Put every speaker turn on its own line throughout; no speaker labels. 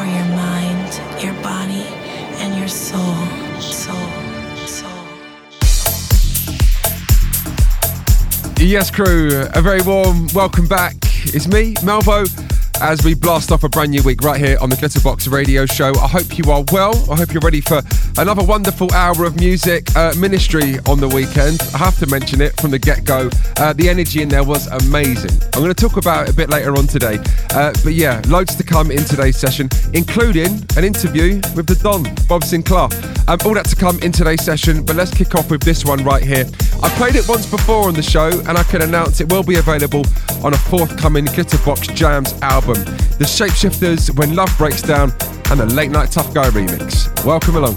for your mind, your body, and your soul. Soul.
Yes, crew, a very warm welcome back. It's me, Melvo as we blast off a brand new week right here on the Glitterbox Radio Show. I hope you are well. I hope you're ready for another wonderful hour of music uh, ministry on the weekend. I have to mention it from the get go. Uh, the energy in there was amazing. I'm going to talk about it a bit later on today. Uh, but yeah, loads to come in today's session, including an interview with the Don, Bob Sinclar. Um, all that to come in today's session, but let's kick off with this one right here. I played it once before on the show, and I can announce it will be available on a forthcoming Glitterbox Jams album. The Shapeshifters, When Love Breaks Down, and the Late Night Tough Guy remix. Welcome along.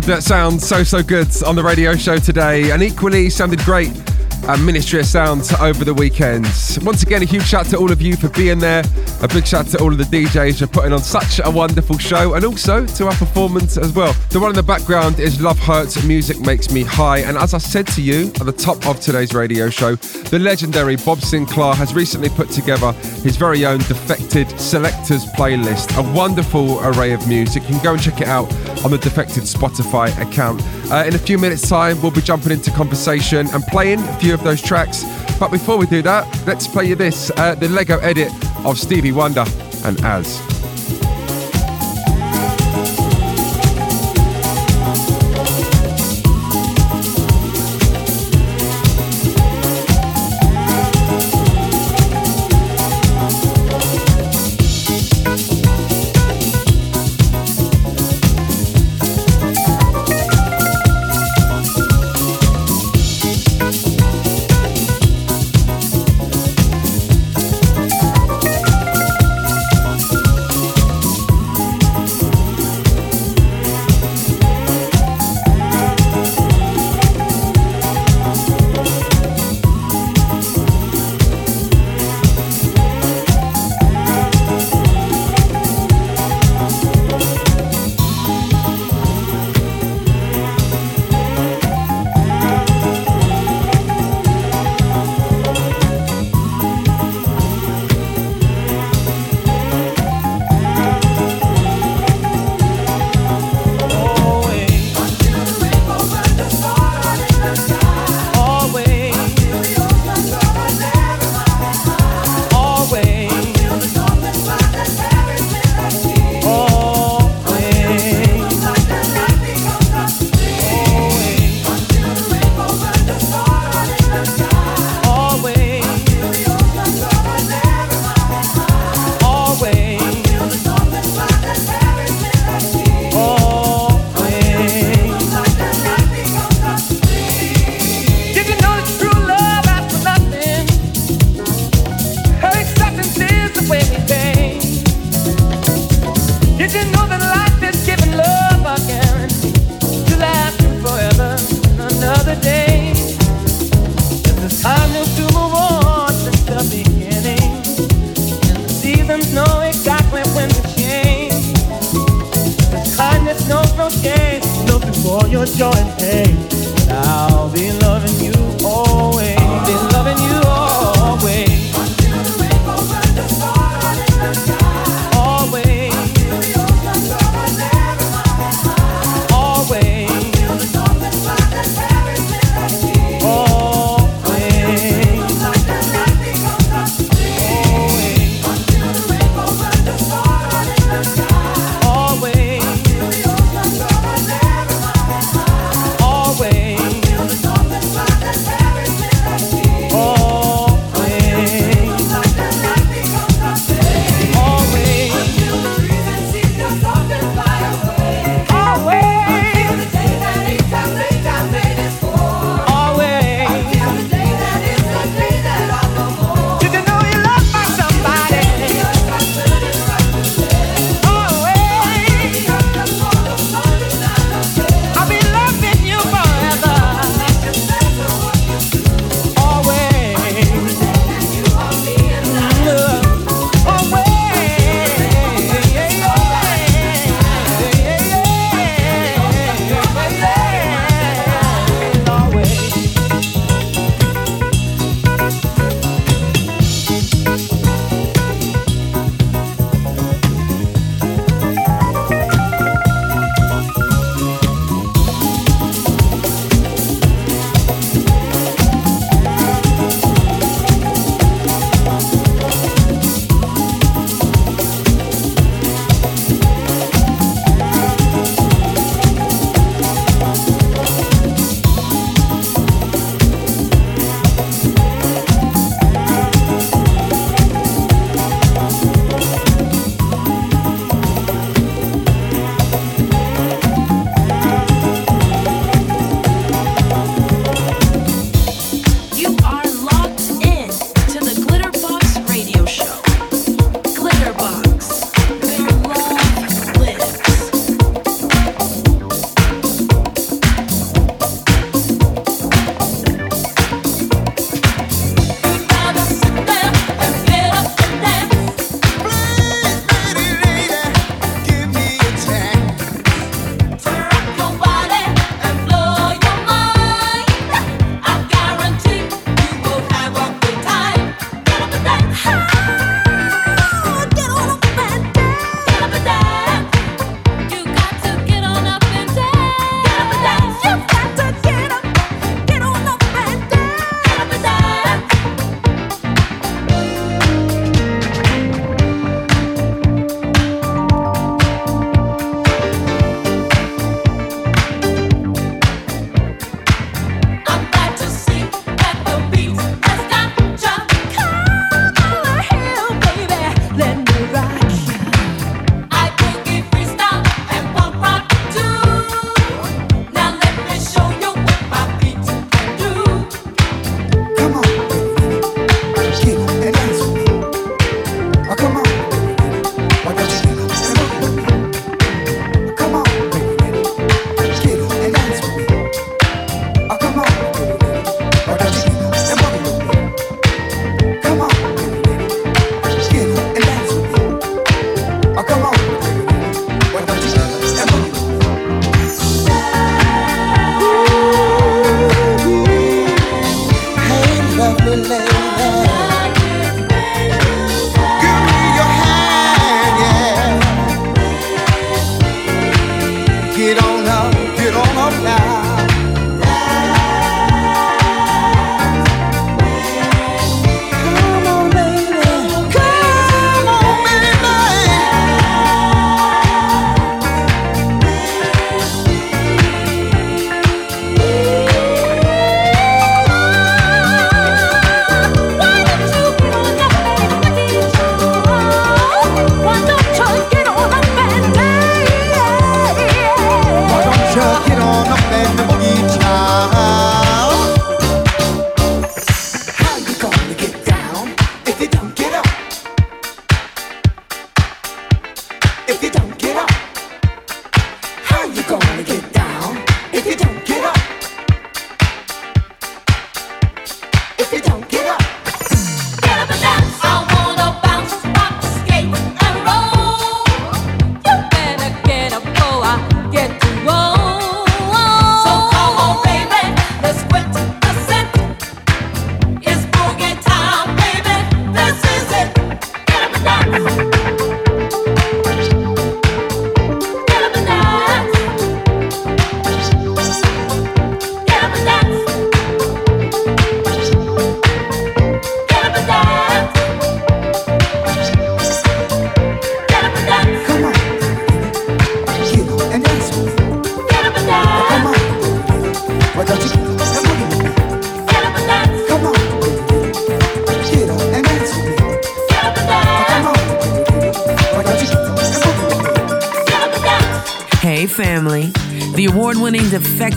Record that sounds so, so good on the radio show today and equally sounded great at Ministry of Sound over the weekend. Once again, a huge shout to all of you for being there. A big shout out to all of the DJs for putting on such a wonderful show and also to our performance as well. The one in the background is Love Hurts, Music Makes Me High. And as I said to you at the top of today's radio show, the legendary Bob Sinclar has recently put together his very own Defected Selectors playlist. A wonderful array of music. You can go and check it out on the Defected Spotify account. Uh, in a few minutes' time, we'll be jumping into conversation and playing a few of those tracks. But before we do that, let's play you this uh, the Lego edit of Stevie Wonder and Az.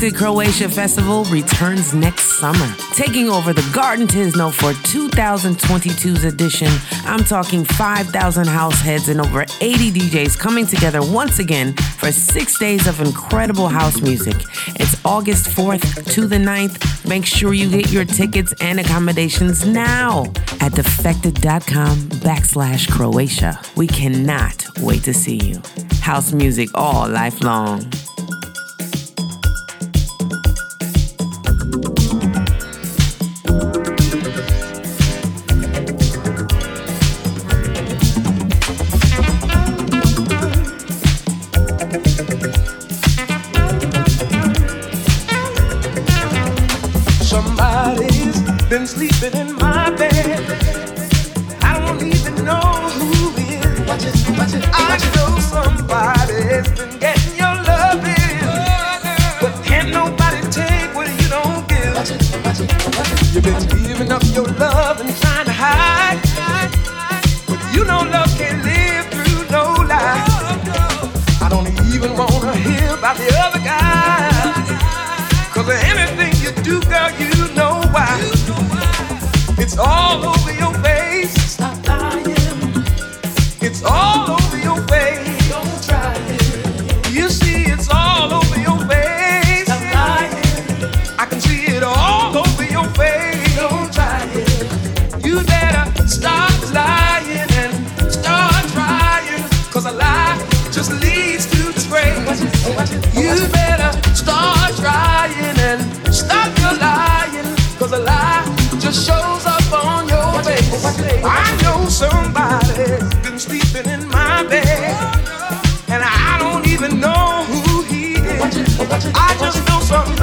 Defected Croatia Festival returns next summer. Taking over the Garden Tisno for 2022's edition, I'm talking 5,000 house heads and over 80 DJs coming together once again for six days of incredible house music. It's August 4th to the 9th. Make sure you get your tickets and accommodations now at defected.com backslash Croatia. We cannot wait to see you. House music all life about
the other
guy. Cause anything you do, girl, you know why. It's all over. something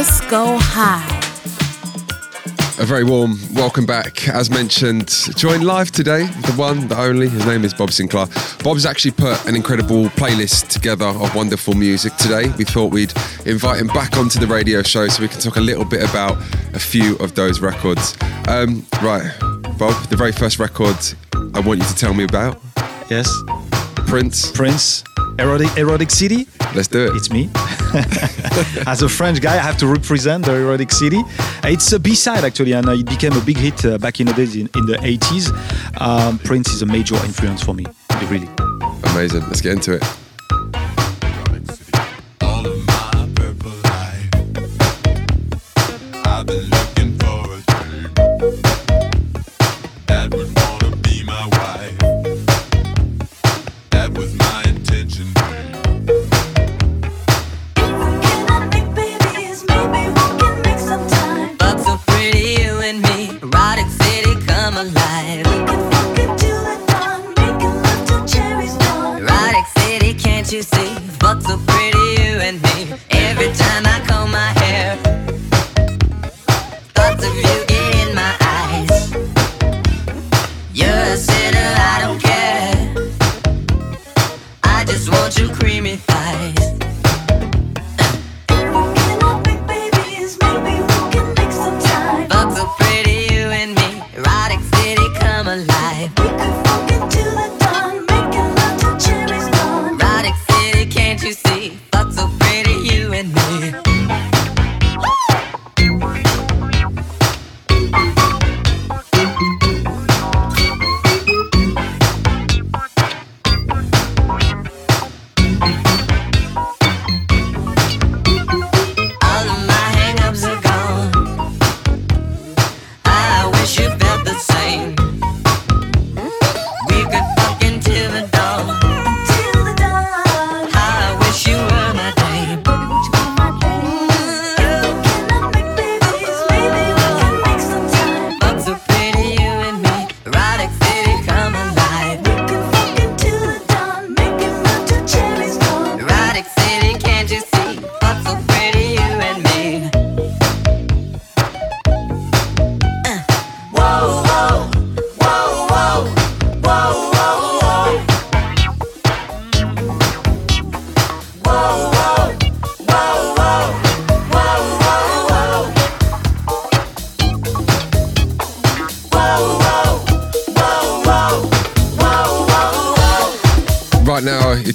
disco high.
A very warm welcome back. As mentioned, joined live today, the one, the only. His name is Bob Sinclar. Bob's actually put an incredible playlist together of wonderful music today. We thought we'd invite him back onto the radio show so we can talk a little bit about a few of those records. Um, right, Bob, the very first record I want you to tell me about.
Yes.
Prince.
Prince. Erotic, Erotic City.
Let's do it.
It's me. As a French guy, I have to represent the Erotic City. It's a B-side actually, and it became a big hit uh, back in the days in, in the 80s. Um, Prince is a major influence for me, really.
Amazing. Let's get into it.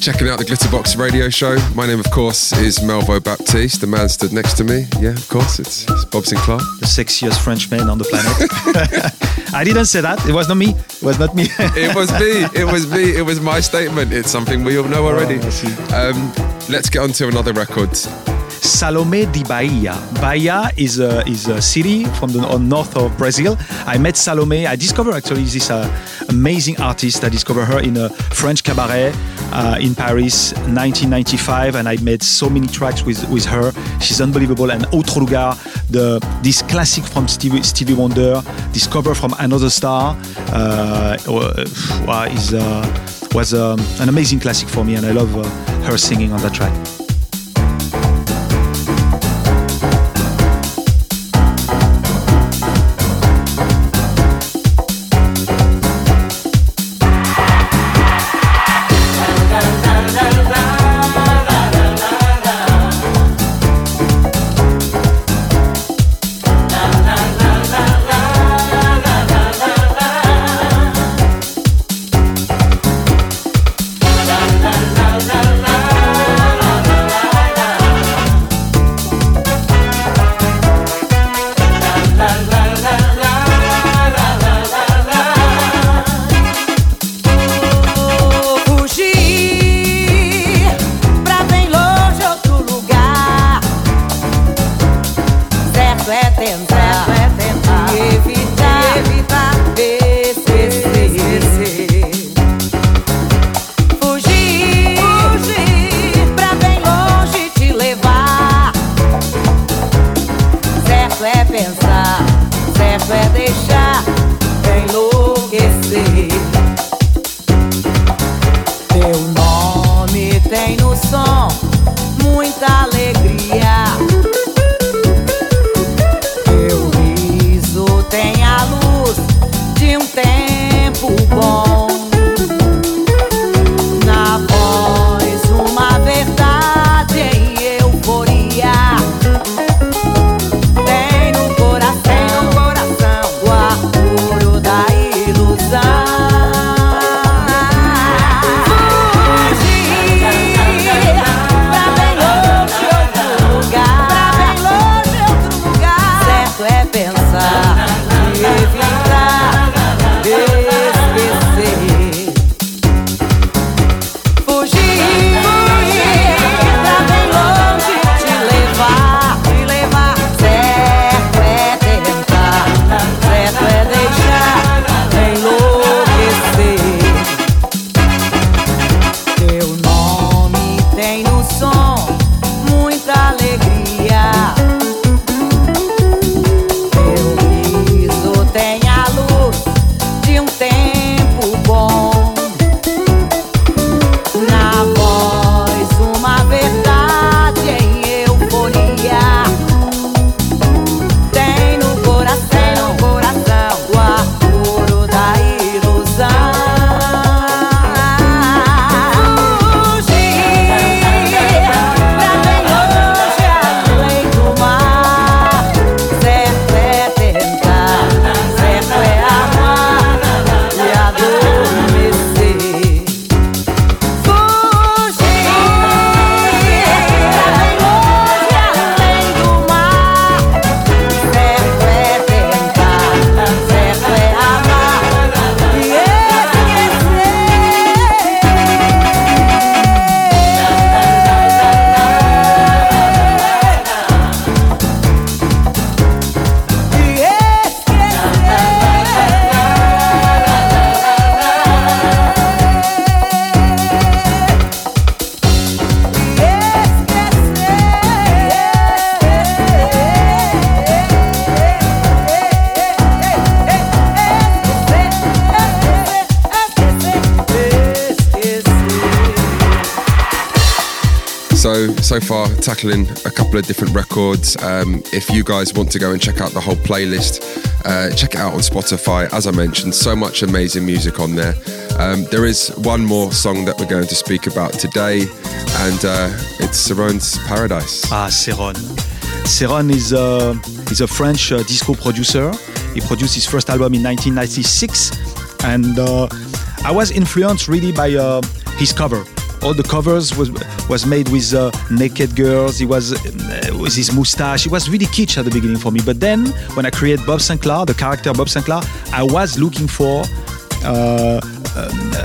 Checking out the Glitterbox radio show. My name, of course, is Melvo Baptiste. The man stood next to me. Yeah, of course, it's, it's Bob Sinclar.
The sexiest Frenchman on the planet. I didn't say that. It was not me. It was not me.
it was me. It was me. It was my statement. It's something we all know already. Oh, um, let's get on to another record.
Salome de Bahia. Bahia is a, is a city from the north of Brazil. I met Salome. I discovered actually this uh, amazing artist. I discovered her in a French cabaret uh, in Paris, 1995, and I made so many tracks with, with her. She's unbelievable. And Outro Lugar, the this classic from Stevie, Stevie Wonder, discover from Another Star, uh, uh is uh, was um, an amazing classic for me, and I love uh, her singing on that track.
Tackling a couple of different records. Um, if you guys want to go and check out the whole playlist, uh, check it out on Spotify. As I mentioned, so much amazing music on there. Um, there is one more song that we're going to speak about today, and uh, it's Cerrone's Paradise.
Ah, Cerrone. Cerrone is, uh, is a French uh, disco producer. He produced his first album in 1996, and uh, I was influenced really by uh, his cover all the covers was was made with uh, naked girls. He was uh, with his mustache. It was really kitsch at the beginning for me. But then when I created Bob Sinclar, the character Bob Sinclar, I was looking for uh,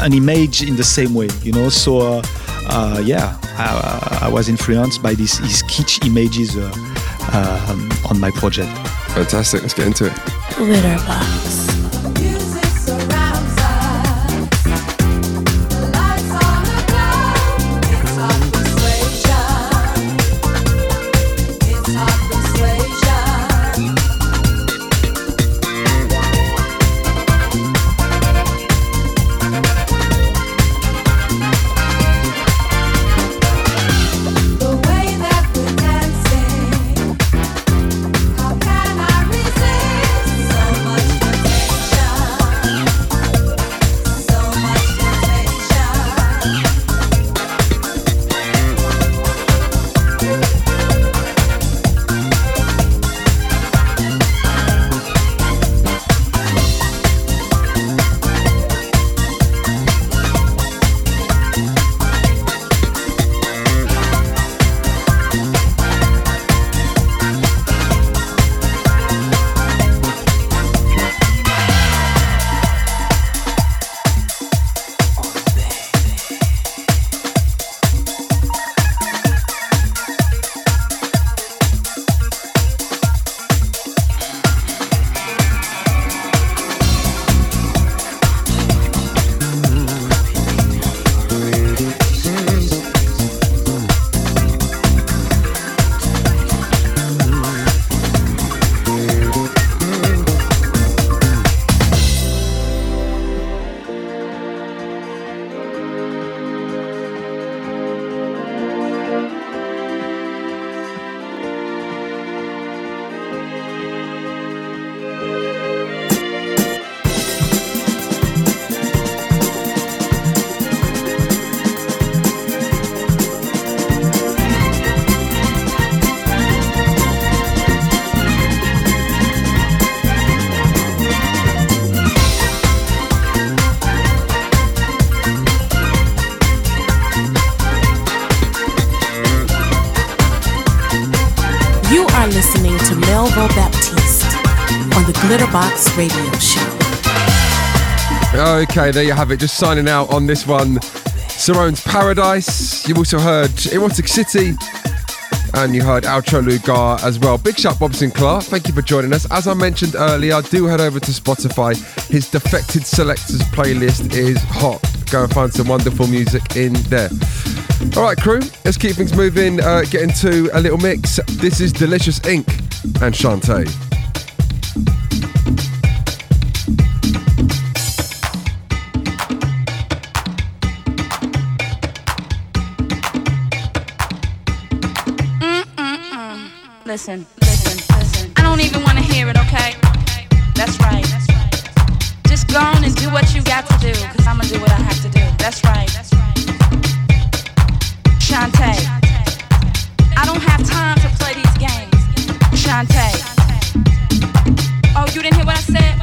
an image in the same way, you know. So uh, uh, yeah, I, I, was influenced by these his kitsch images uh, um, on my project.
Fantastic. Let's get into it.
Glitterbox.
Radio Show.
Okay, there you have it. Just signing out on this one. Cerrone's Paradise. You also heard Erotic City. And you heard Outro Lugar as well. Big shout Bob Sinclar. Thank you for joining us. As I mentioned earlier, do head over to Spotify. His Defected Selectors playlist is hot. Go and find some wonderful music in there. All right, crew, let's keep things moving. Uh, get into a little mix. This is Delicious Ink and Shantae.
Listen, listen, listen. I don't even want to hear it, okay? That's right. Just go on and do what you got to do, cause I'ma do what I have to do. That's right. Shantae. I don't have time to play these games. Shantae. Oh, you didn't hear what I said?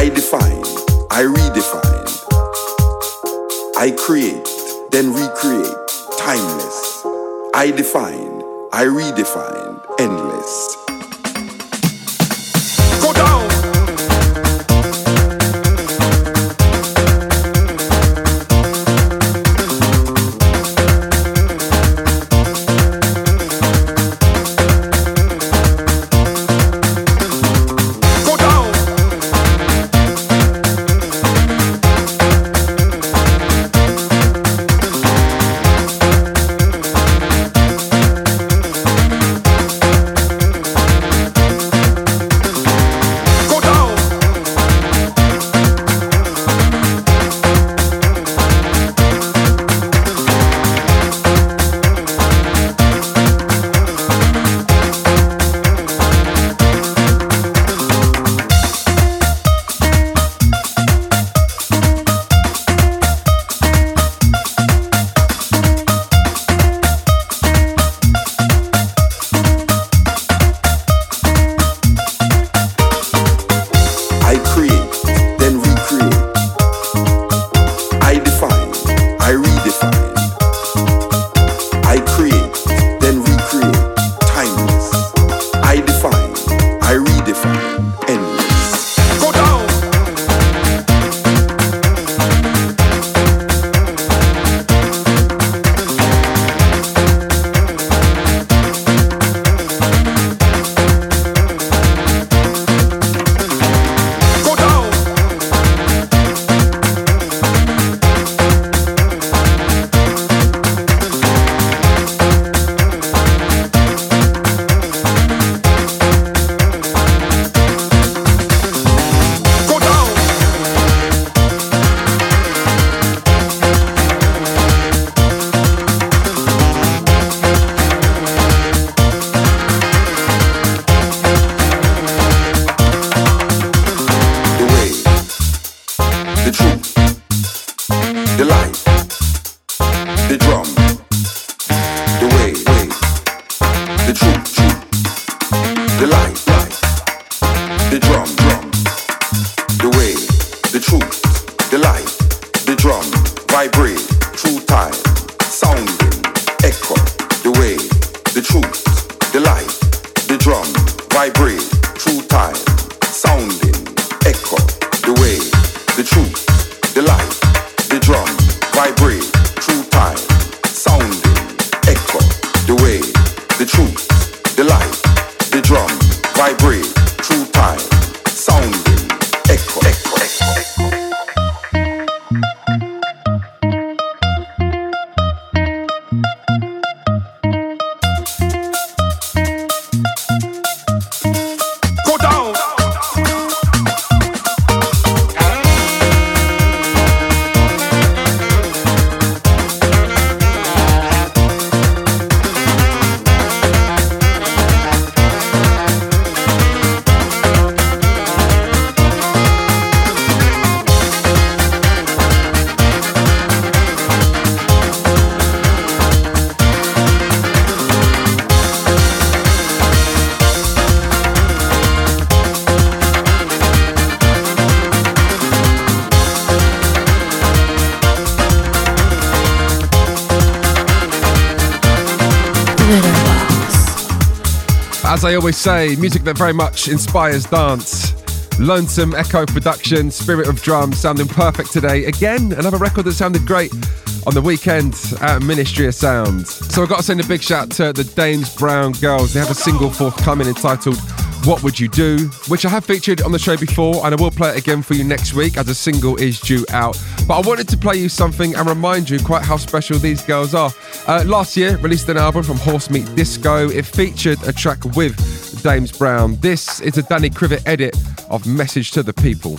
I define, I redefine, I
create,
then recreate, timeless. I define, I redefine, endless.
As I always say, music that very much inspires dance. Lonesome Echo production, Spirit of Drum, sounding perfect today. Again, another record that sounded great on the weekend at Ministry of Sound. So I've got to send a big shout to the Dames Brown Girls. They have a single forthcoming entitled What Would You Do, which I have featured on the show before, and I will play it again for you next week as a single is due out. But I wanted to play you something and remind you quite how special these girls are. Uh, last year, released an album from Horse Meat Disco. It featured a track with Dames Brown. This is a Danny Krivit edit of Message to the People.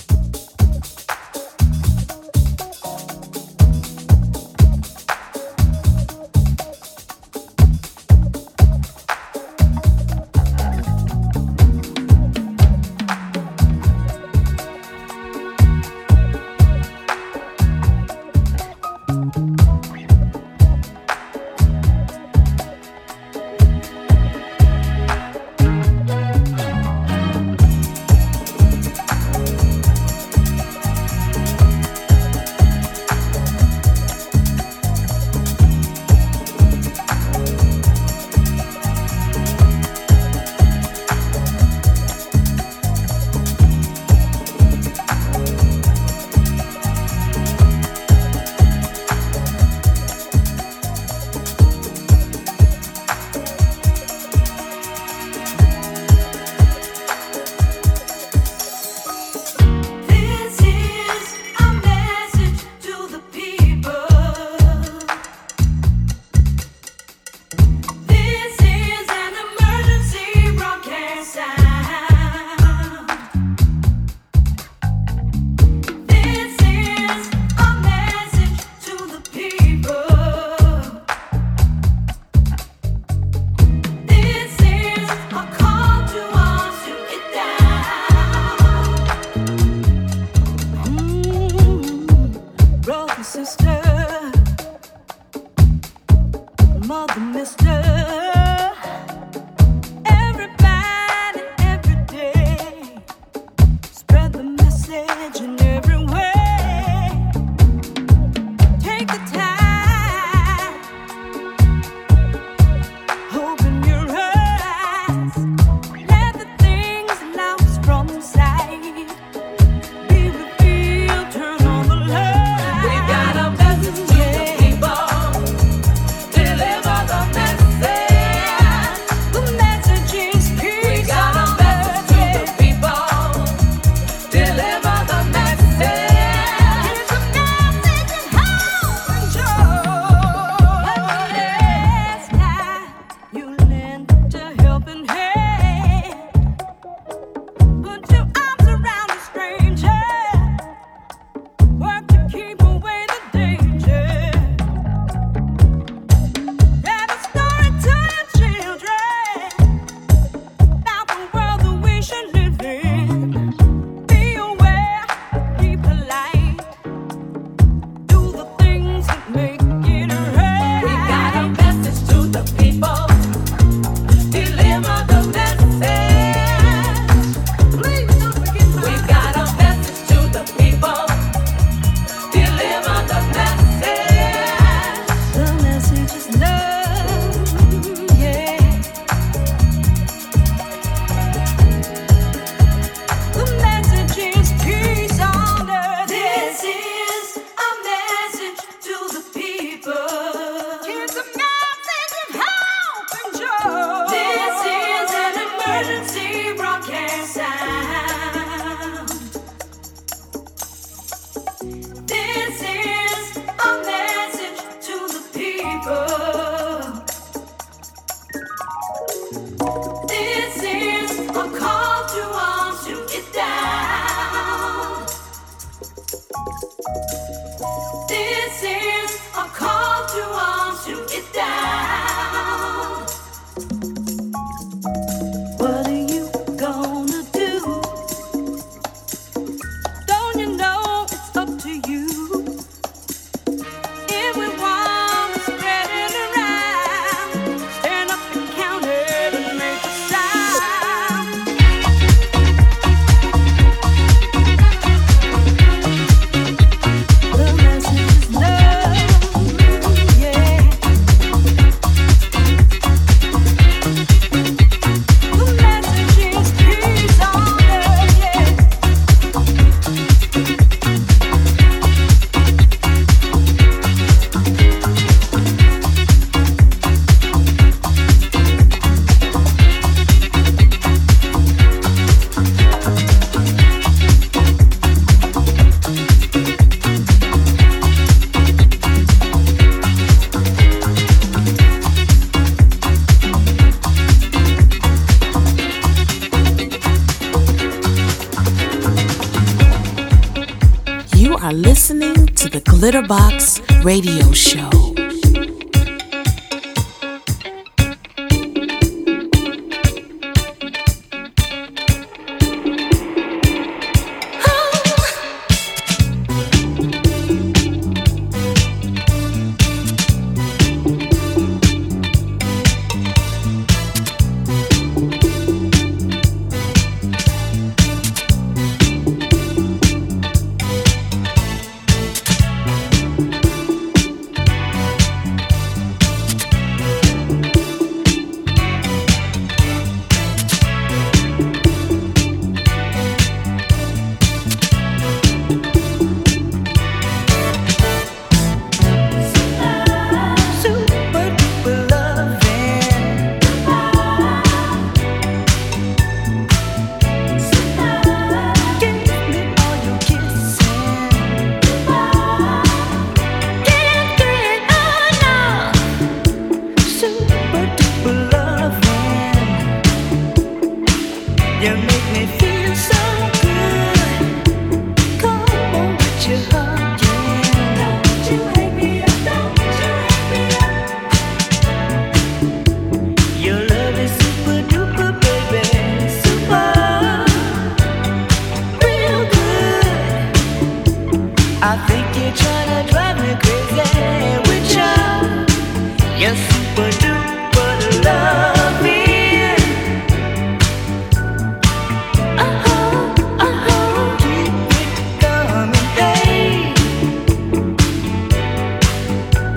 Glitterbox Radio Show.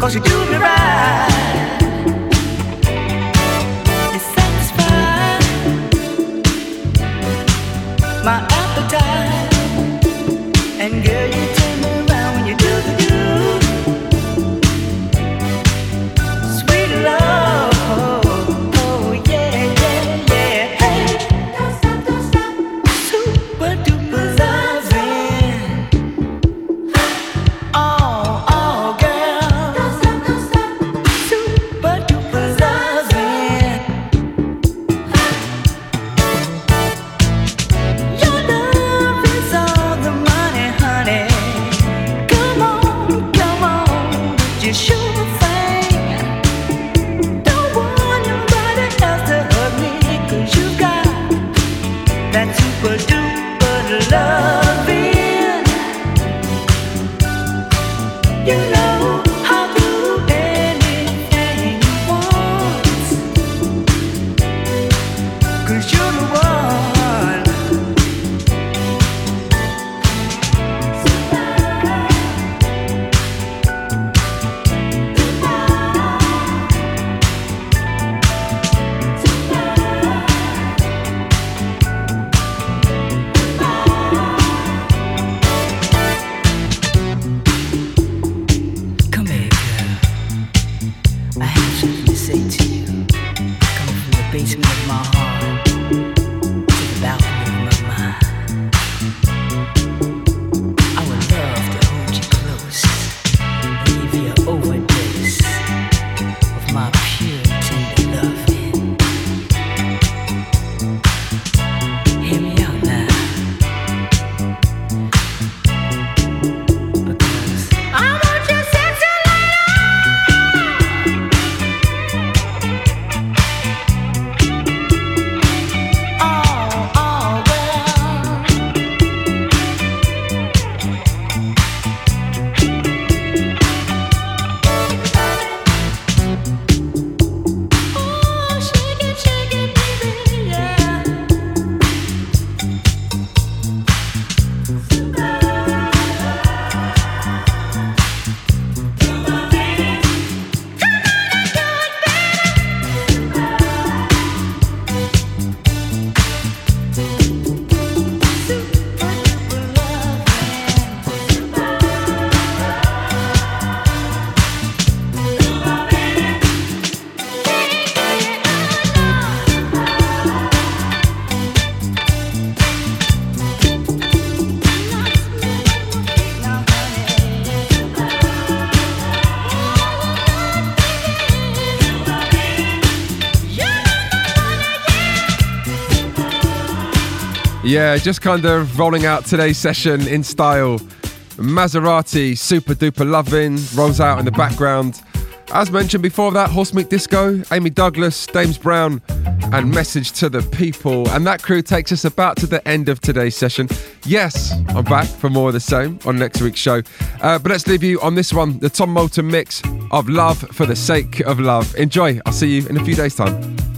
cause you do me right.
Yeah, just kind of rolling out today's session in style. Maserati, Super Duper loving, rolls out in the background. As mentioned before that, Horse Meat Disco, Amy Douglas, Dames Brown, and Message to the People. And that crew takes us about to the end of today's session. Yes, I'm back for more of the same on next week's show. Uh, but let's leave you on this one the Tom Moulton mix of Love for the Sake of Love. Enjoy. I'll see you in a few days' time.